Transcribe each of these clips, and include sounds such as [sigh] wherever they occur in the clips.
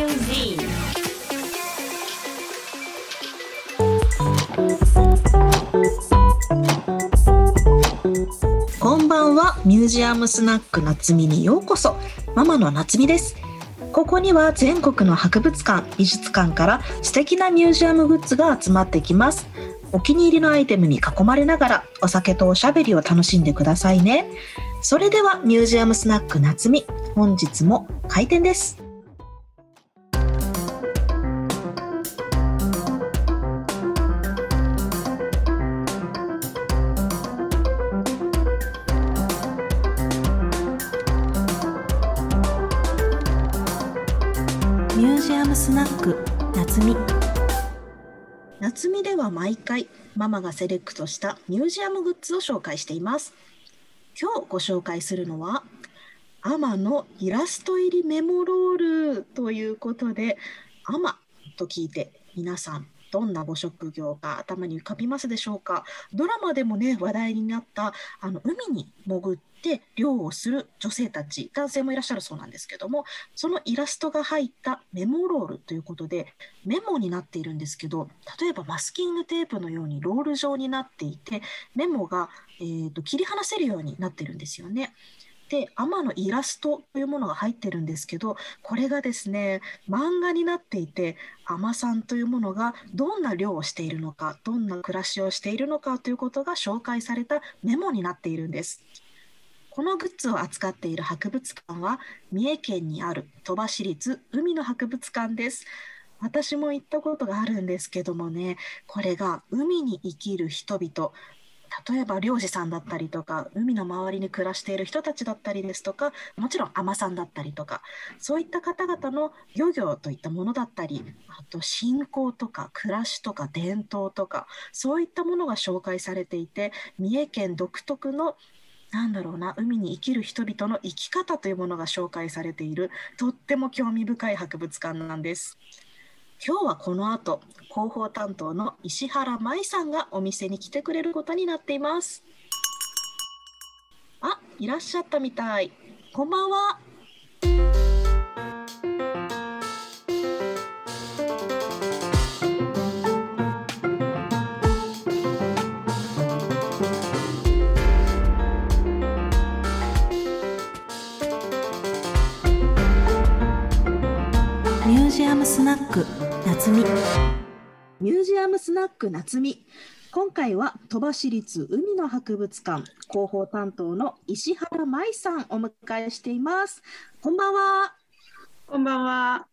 Radio Z こんばんは。ミュージアムスナック夏美にようこそ。ママの夏美です。ここには全国の博物館美術館から素敵なミュージアムグッズが集まってきます。お気に入りのアイテムに囲まれながらお酒とおしゃべりを楽しんでくださいね。それではミュージアムスナック夏美本日も開店です。夏美。夏美では毎回ママがセレクトしたミュージアムグッズを紹介しています。今日ご紹介するのはアマのイラスト入りメモロールということでアマと聞いて皆さんどんなご職業が頭に浮かびますでしょうか？ドラマでもね話題になったあの海に潜って漁をする女性たち男性もいらっしゃるそうなんですけどもそのイラストが入ったメモロールということでメモになっているんですけど例えばマスキングテープのようにロール状になっていてメモが、えーと切り離せるようになってるんですよね。で、アマのイラストというものが入ってるんですけど、これがですね、漫画になっていて、アマさんというものがどんな漁をしているのか、どんな暮らしをしているのかということが紹介されたメモになっているんです。このグッズを扱っている博物館は、三重県にある鳥羽市立海の博物館です。私も行ったことがあるんですけどもね、これが海に生きる人々、例えば漁師さんだったりとか海の周りに暮らしている人たちだったりですとかもちろん海女さんだったりとかそういった方々の漁業といったものだったりあと信仰とか暮らしとか伝統とかそういったものが紹介されていて三重県独特のなんだろうな海に生きる人々の生き方というものが紹介されているとっても興味深い博物館なんです。今日はこの後広報担当の石原舞さんがお店に来てくれることになっています。あいらっしゃったみたい。こんばんは。ムスナック夏美ミュージアムスナック夏美今回は鳥羽市立海の博物館広報担当の石原舞さんお迎えしています。こんばんは。こんばんは。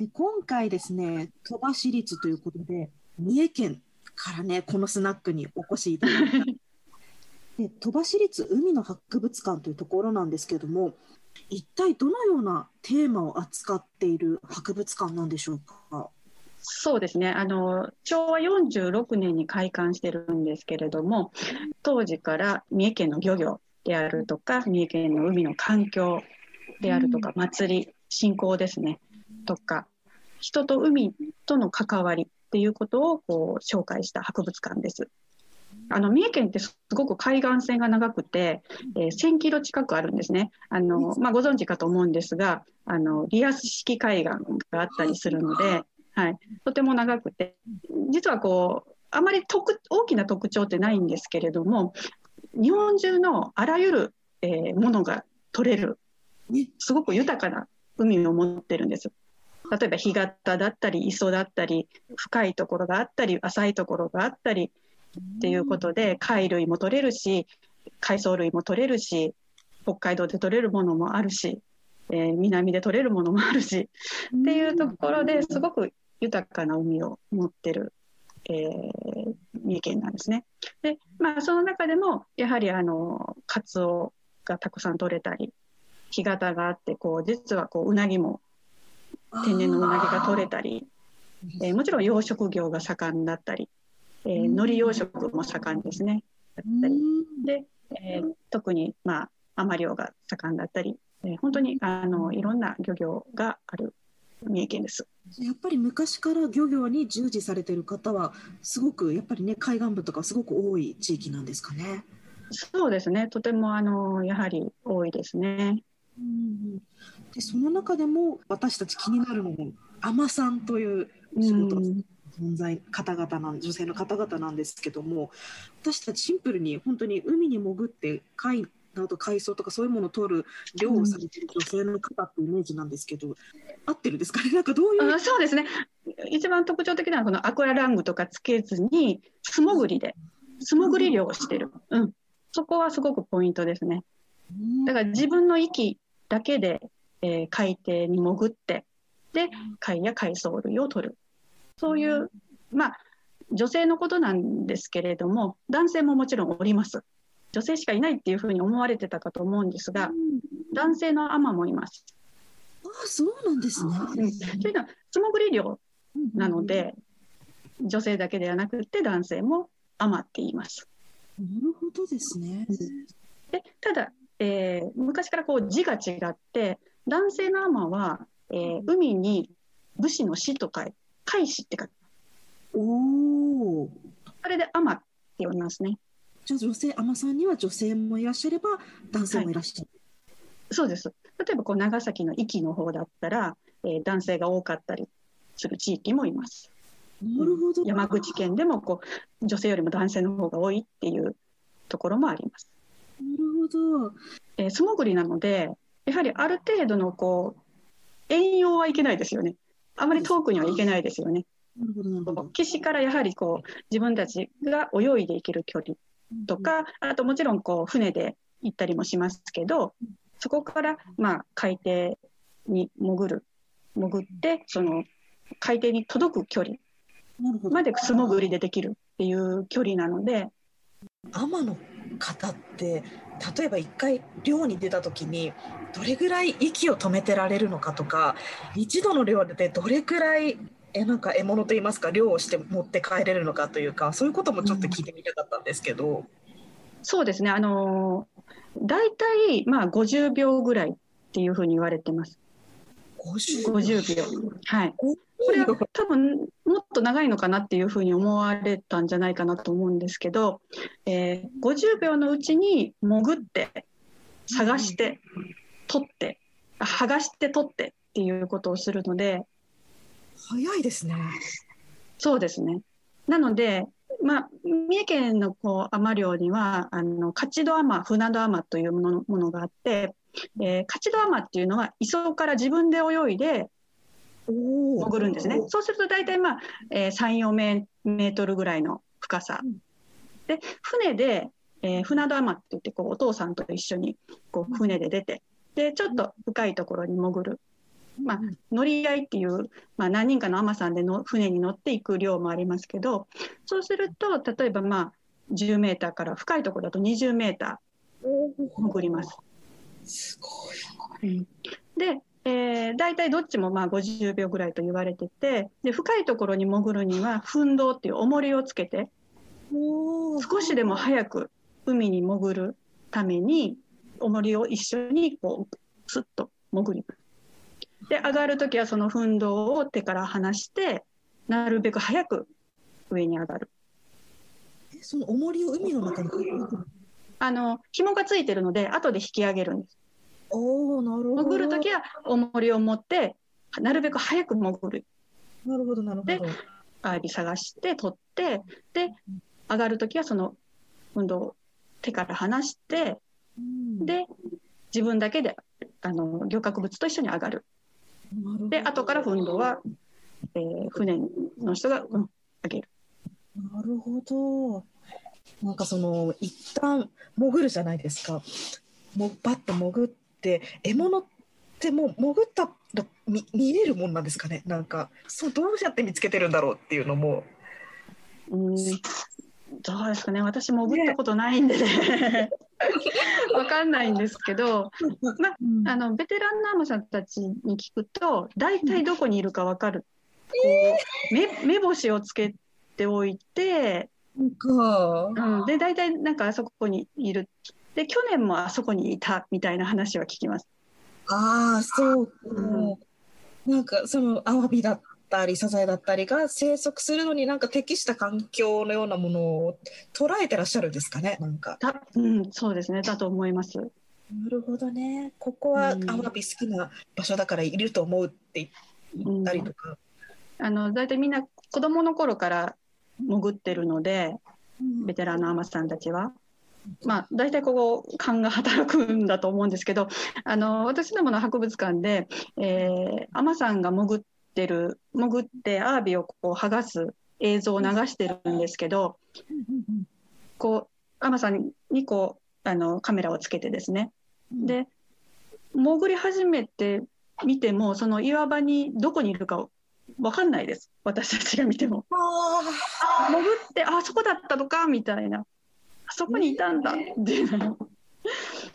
で今回ですね鳥羽市立ということで三重県からねこのスナックにお越しいただいた。[laughs] で鳥羽市立海の博物館というところなんですけども一体どのようなテーマを扱っている博物館なんでしょうか？そうですね。あの、昭和46年に開館してるんですけれども、当時から三重県の漁業であるとか、三重県の海の環境であるとか、祭り、信仰ですね、とか、人と海との関わりっていうことをこう紹介した博物館です。あの三重県ってすごく海岸線が長くて、えー1000キロ近くあるんですね。あのまあ、ご存知かと思うんですが、あのリアス式海岸があったりするので、はい、とても長くて、実はこうあまり特大きな特徴ってないんですけれども、日本中のあらゆる、えーものが取れるね、すごく豊かな海を持ってるんです。例えば干潟だったり磯だったり深いところがあったり浅いところがあったりっていうことで貝類も取れるし海藻類も取れるし北海道で取れるものもあるし、えー南で取れるものもあるしっていうところですごく豊かな海を持ってる、えー三重県なんですね。で、まあ、その中でもやはりあのカツオがたくさん取れたり干潟があってこう実はこううなぎも天然のうなぎが取れたり、えーもちろん養殖業が盛んだったり、えー海苔養殖も盛んですね。だったりで、えー特に、まあ、海女漁が盛んだったり、えー本当にあのいろんな漁業がある三重県です。やっぱり昔から漁業に従事されている方はすごくやっぱりね海岸部とかすごく多い地域なんですかね。そうですね、とてもあのやはり多いですね。うんでその中でも私たち気になるのも海女さんという仕事、存在方々なん女性の方々なんですけども私たちシンプルに本当に海に潜って貝など海藻とかそういうものを取る漁をされてる女性の方ってイメージなんですけど、合ってるんですかね？[laughs] なんかどういうあそうですね。一番特徴的なのはこのアクアラングとかつけずに素潜りで素潜り漁をしてる、うん、そこはすごくポイントですね。だから自分の息だけで、えー、海底に潜ってで貝や海藻類を取るそういうまあ女性のことなんですけれども男性ももちろんおります女性しかいないっていうふうに思われてたかと思うんですが、男性の海女もいます。あそうなんですね。というのは素潜り漁なので、女性だけではなくて男性も海女って言います。なるほどですね。でただ、えー、昔からこう字が違って男性の海女は、えー、海に武士の死とか海士って書く。おお。あれで海って呼びますね。じゃあ女性海女さんには女性もいらっしゃれば男性もいらっしゃる、はい、そうです。例えばこう長崎の壱岐の方だったら、えー、男性が多かったりする地域もいます。なるほど。山口県でもこう女性よりも男性の方が多いっていうところもあります。なるほど、えー、素潜りなのでやはりある程度のこう遠洋はいけないですよねあまり遠くにはいけないですよね。岸からやはりこう自分たちが泳いでいける距離とか、あともちろんこう船で行ったりもしますけど、そこからまあ海底に潜る、潜って、その海底に届く距離まで素潜りでできるっていう距離なので。海の方って例えば一回漁に出た時にどれぐらい息を止めてられるのかとか一度の漁でどれくらいえなんか獲物といいますか漁をして持って帰れるのかというかそういうこともちょっと聞いてみたかったんですけど、うん、そうですね。あの大体まあ50秒ぐらいっていうふうに言われてます。50, 50秒。はい。これは多分もっと長いのかなっていうふうに思われたんじゃないかなと思うんですけど、えー、50秒のうちに潜って探して取って剥がして取ってっていうことをするので。早いですね。そうですね。なので、まあ、三重県のこう海漁にはあの勝戸海船戸海というものものがあって、えー、勝戸海っていうのは磯から自分で泳いで潜るんですね。そうすると大体、まあえー、3、4メートルぐらいの深さ。で船で、えー、船戸海って言ってこうお父さんと一緒にこう船で出てでちょっと深いところに潜るまあ、乗り合いっていう、まあ、何人かの海女さんでの船に乗っていく量もありますけどそうすると例えばまあ10メーターから深いところだと20メーター潜ります。すごい、うん、で、えー、大体どっちもまあ50秒ぐらいと言われててで深いところに潜るには奮動っていう重りをつけて少しでも早く海に潜るために重りを一緒にこうスッと潜ります。で上がる時はその奮動を手から離してなるべく早く上に上がる。その重りを海の中にあの紐がついてるので後で引き上げるんです。おなるほど潜る時は重りを持ってなるべく早く潜る。なるほどなるほど。でアワビ探して取ってで上がる時はその運動を手から離して、うん、で自分だけであの漁獲物と一緒に上がる。で後から奮動は、えー、船の人が、うん、上げる。なるほど。なんかその一旦潜るじゃないですか。もバッと潜って獲物ってもう潜ったら見見れるもんなんですかね？なんかそうどうやって見つけてるんだろうっていうのも。うんどうですかね。私潜ったことないんでね。[laughs] わかんないんですけど、まあ、あのベテランナーマさんたちに聞くと大体どこにいるかわかる、こう目目星をつけておいて、うん、で大体なんかあそこにいるで去年もあそこにいたみたいな話は聞きます。ああそうか、うん、なんかそのアワビだったりサザエだったりが生息するのになんか適した環境のようなものを捉えてらっしゃるんですかねなんか。うん、そうですねだと思います。なるほどね。ここはアワビ好きな場所だからいると思うって言ったりとか。うん、あの大体みんな子供の頃から潜ってるので、うん、ベテランの海女さんたちは。まあ、大体ここ勘が働くんだと思うんですけどあの私どもの博物館で、えー、海女さんが潜ってる潜ってアワビをこう剥がす映像を流してるんですけど、こう海女さんにこうあのカメラをつけてですね。で潜り始めて見てもその岩場にどこにいるか分かんないです。私たちが見ても。潜ってあそこだったのかみたいな。あそこにいたんだっていうの。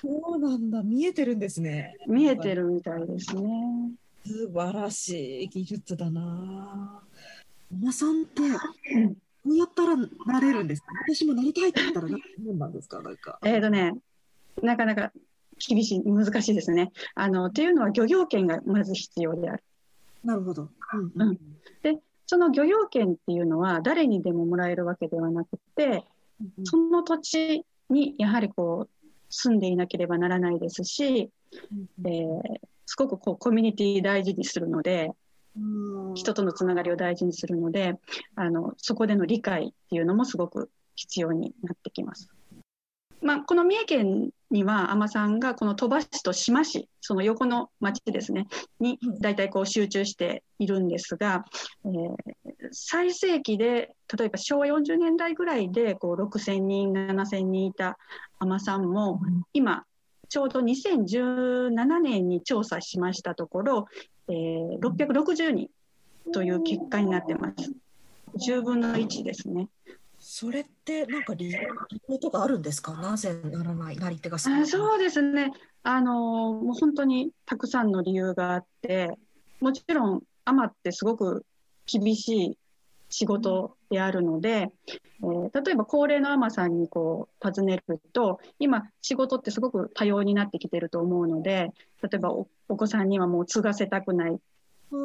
そうなんだ見えてるんですね。見えてるみたいですね。素晴らしい技術だな。おまさんって、どうやったらなれるんですか？私もなりたいって言ったら何なんですか？なんか。えっ、とね、なかなか厳しい、難しいですね。あの、っていうのは漁業権がまず必要である。なるほど。うん、うん、で、その漁業権っていうのは誰にでももらえるわけではなくて、うん、その土地にやはりこう住んでいなければならないですし、うん、えー、すごくこうコミュニティ大事にするので、人とのつながりを大事にするのであのそこでの理解っていうのもすごく必要になってきます。まあ、この三重県には海女さんがこの鳥羽市と志摩市その横の町ですねに大体こう集中しているんですが、えー、最盛期で例えば昭和40年代ぐらいでこう6000人7000人いた海女さんも今ちょうど2017年に調査しましたところ、えー、660人という結果になってます。10分の1ですね。それってなんか理由とかあるんですか？なぜならないなり手があそうですね。あのもう本当にたくさんの理由があってもちろんアマってすごく厳しい仕事であるので、えー、例えば高齢のアマさんにこう尋ねると今仕事ってすごく多様になってきてると思うので例えばお子さんにはもう継がせたくない。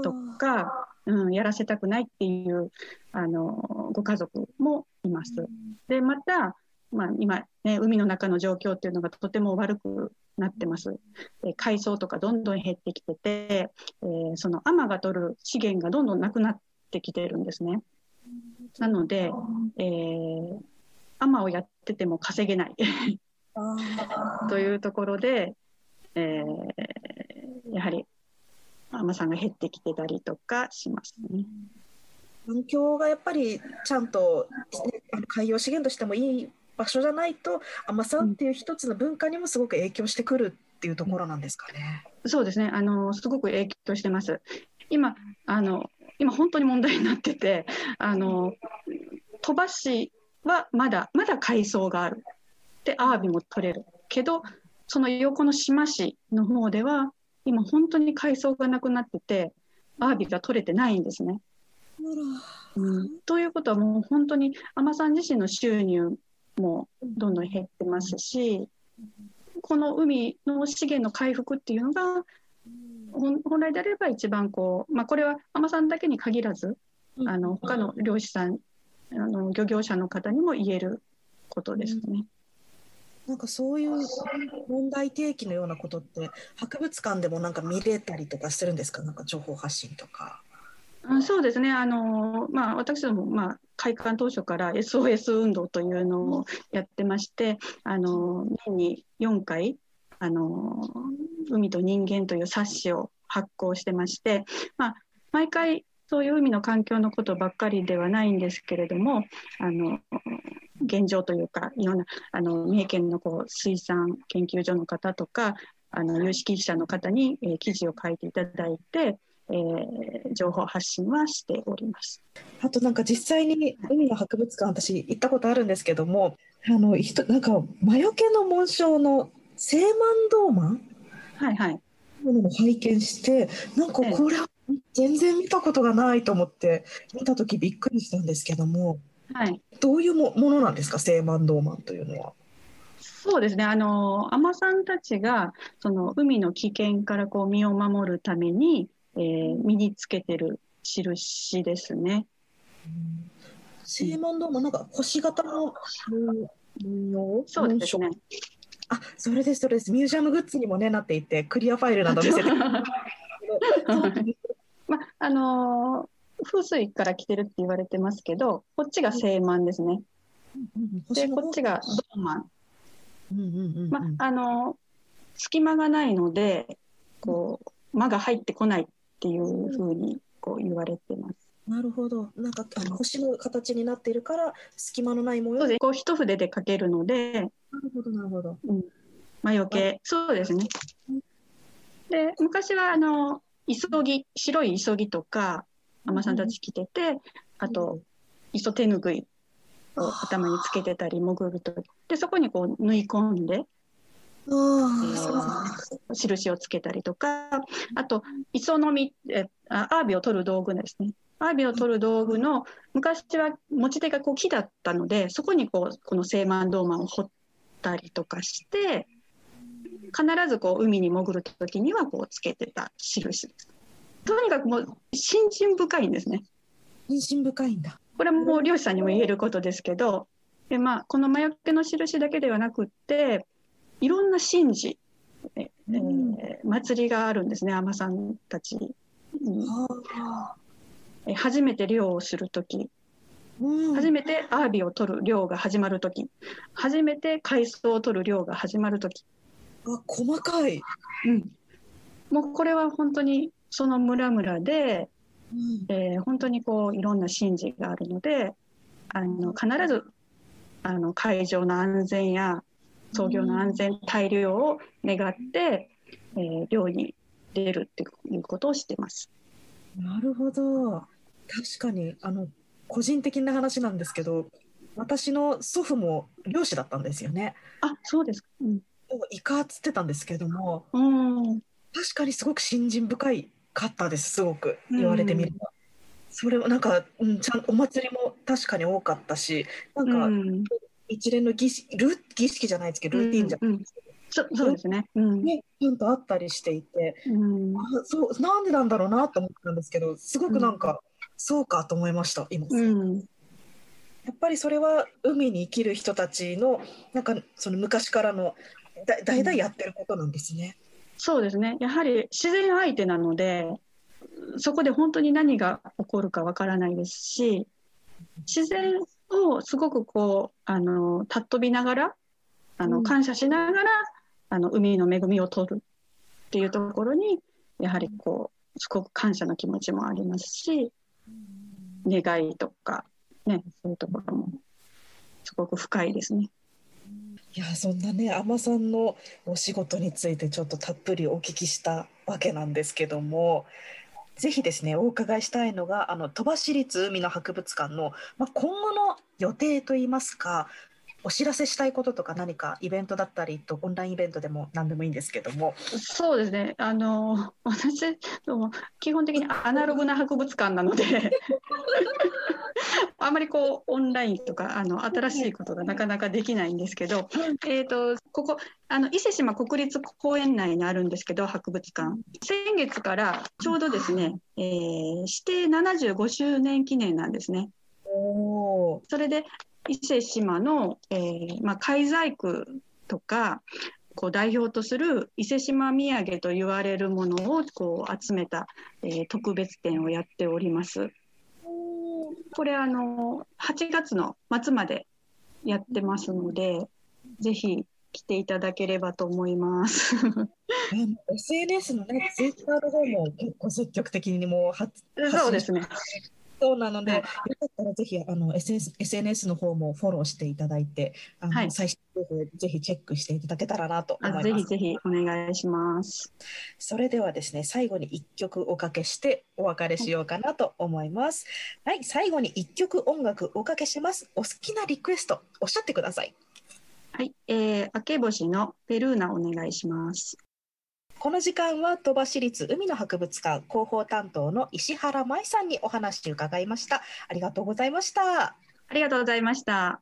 とか、うん、やらせたくないっていうあのご家族もいます。でまた、まあ、今、ね、海の中の状況っていうのがとても悪くなってます。え海藻とかどんどん減ってきてて、えー、その海が取る資源がどんどんなくなってきてるんですね。なので、えー、海をやってても稼げない [laughs] というところで、えー、やはり甘さが減ってきてたりとかしますね。環境がやっぱりちゃんと海洋資源としてもいい場所じゃないと甘さっていう一つの文化にもすごく影響してくるっていうところなんですかね。そうですね。あのすごく影響してます。今あの今本当に問題になってて、あの鳥羽市はまだまだ海藻がある。でアワビも取れるけど、その横の志摩市の方では今本当に海藻がなくなっててアワビが取れてないんですね。うん、ということはもう本当に海女さん自身の収入もどんどん減ってますしこの海の資源の回復っていうのが本来であれば一番こう、まあ、これは海女さんだけに限らずあの他の漁師さんあの漁業者の方にも言えることですね。なんかそういう問題提起のようなことって博物館でもなんか見れたりとかするんですか？なんか情報発信とか。あそうですねあの、まあ、私ども、まあ、開館当初から SOS 運動というのをやってまして、あの年に4回あの「海と人間」という冊子を発行してまして、まあ、毎回そういう海の環境のことばっかりではないんですけれどもあの現状というかいろんなあの三重県のこう水産研究所の方とかあの有識者の方に、えー、記事を書いていただいて、えー、情報発信はしております。あとなんか実際に海の博物館私行ったことあるんですけどもあのなんか魔除けの紋章のセーマンドーマン？はいはい。ものを拝見してなんかこれは全然見たことがないと思って見た時びっくりしたんですけどもはい、どういうもものなんですか、セーマンドーマンというのは。そうですね、あの海女さんたちがその海の危険からこう身を守るために、えー、身につけてる印ですね。セーマンドーマン、なんか星型のそうですね。あ、それです、それです。ミュージアムグッズにもね、なっていて、クリアファイルなど見せて。[laughs] [laughs] [laughs] まあ、あのー、風水から来てるって言われてますけど、こっちが正満ですね。で、こっちが銅満。まあ、あのー、隙間がないので、こう、間が入ってこないっていうふうにこう言われてます。なるほど。なんかあの星の形になっているから隙間のない模様。そうです。こう一筆で書けるので。なるほどなるほど。うん。魔除け。そうですね。で昔はあの急ぎ白い急ぎとか海さんたち着てて、あと磯手ぬぐいを頭につけてたり潜るとでそこにこう縫い込んで。えー、印をつけたりとかあと磯のみえアワビを取る道具ですねアワビを取る道具の昔は持ち手がこう木だったのでそこにこうこの聖満銅満を彫ったりとかして必ずこう海に潜る時にはこうつけてた印です。とにかくもう心身深いんですね。心身深いんだ。これも漁師さんにも言えることですけど、でまあこの魔除けの印だけではなくって、いろんな神事、えー、うん、祭りがあるんですね、海女さんたちに。え初めて漁をする時、うん、初めてアワビを取る漁が始まる時、初めて海藻を取る漁が始まる時。あ細かい、うん、もうこれは本当にその村々で、うん、えー、本当にこういろんな神事があるのであの必ずあの会場の安全や操業の安全、大量を願って、えー、漁に出るっていうことをしてます。なるほど。確かにあの個人的な話なんですけど私の祖父も漁師だったんですよね。あそうですか、うん。イカっつってたんですけれども、うん、確かにすごく信心深いかったですすごく言われてみれば、うん、それはなんか、うん、ちゃんお祭りも確かに多かったしなんか、うん、一連の儀式ル儀式じゃないですけどルーティンじゃないですけど、そそうですね。うん、ね、ちゃんとあったりしていて、うん、あそうなんでなんだろうなと思ったんですけど、すごくなんか、うん、そうかと思いました今、うん、やっぱりそれは海に生きる人たちのなんかその昔からのだ代々やってることなんですね。そうですね。やはり自然相手なので、そこで本当に何が起こるかわからないですし、自然をすごくこう、あの、尊びながら、あの、感謝しながら、あの、海の恵みを取るっていうところに、やはりこう、すごく感謝の気持ちもありますし、願いとか、ね、そういうところも、すごく深いですね。いやそんなね海女さんのお仕事についてちょっとたっぷりお聞きしたわけなんですけどもぜひですねお伺いしたいのがあの鳥羽市立海の博物館の、まあ、今後の予定といいますかお知らせしたいこととか何かイベントだったりとオンラインイベントでも何でもいいんですけども。そうですね。あの私基本的にアナログな博物館なので [laughs] [laughs] あんまりこうオンラインとかあの新しいことがなかなかできないんですけど、えーと、ここあの伊勢志摩国立公園内にあるんですけど博物館先月からちょうどですね、えー、指定75周年記念なんですね。おそれで伊勢志摩の、えーまあ、海細工とかこう代表とする伊勢志摩土産と言われるものをこう集めた、えー、特別展をやっております。これあの8月の末までやってますので、ぜひ来ていただければと思います。[laughs] SNS のね、ツイッターの方も結構積極的にも発そうですね。そうなので、はい、よかったらぜひあの SS SNS の方もフォローしていただいて、あの、はい、最新情報ぜひチェックしていただけたらなと思います。ぜひぜひお願いします。それではですね、最後に一曲おかけしてお別れしようかなと思います。はい、はい、最後に一曲音楽おかけします。お好きなリクエストおっしゃってください。はい、えー、明け星のペルーナお願いします。この時間は鳥羽市立海の博物館広報担当の石原舞さんにお話伺いました。ありがとうございました。ありがとうございました。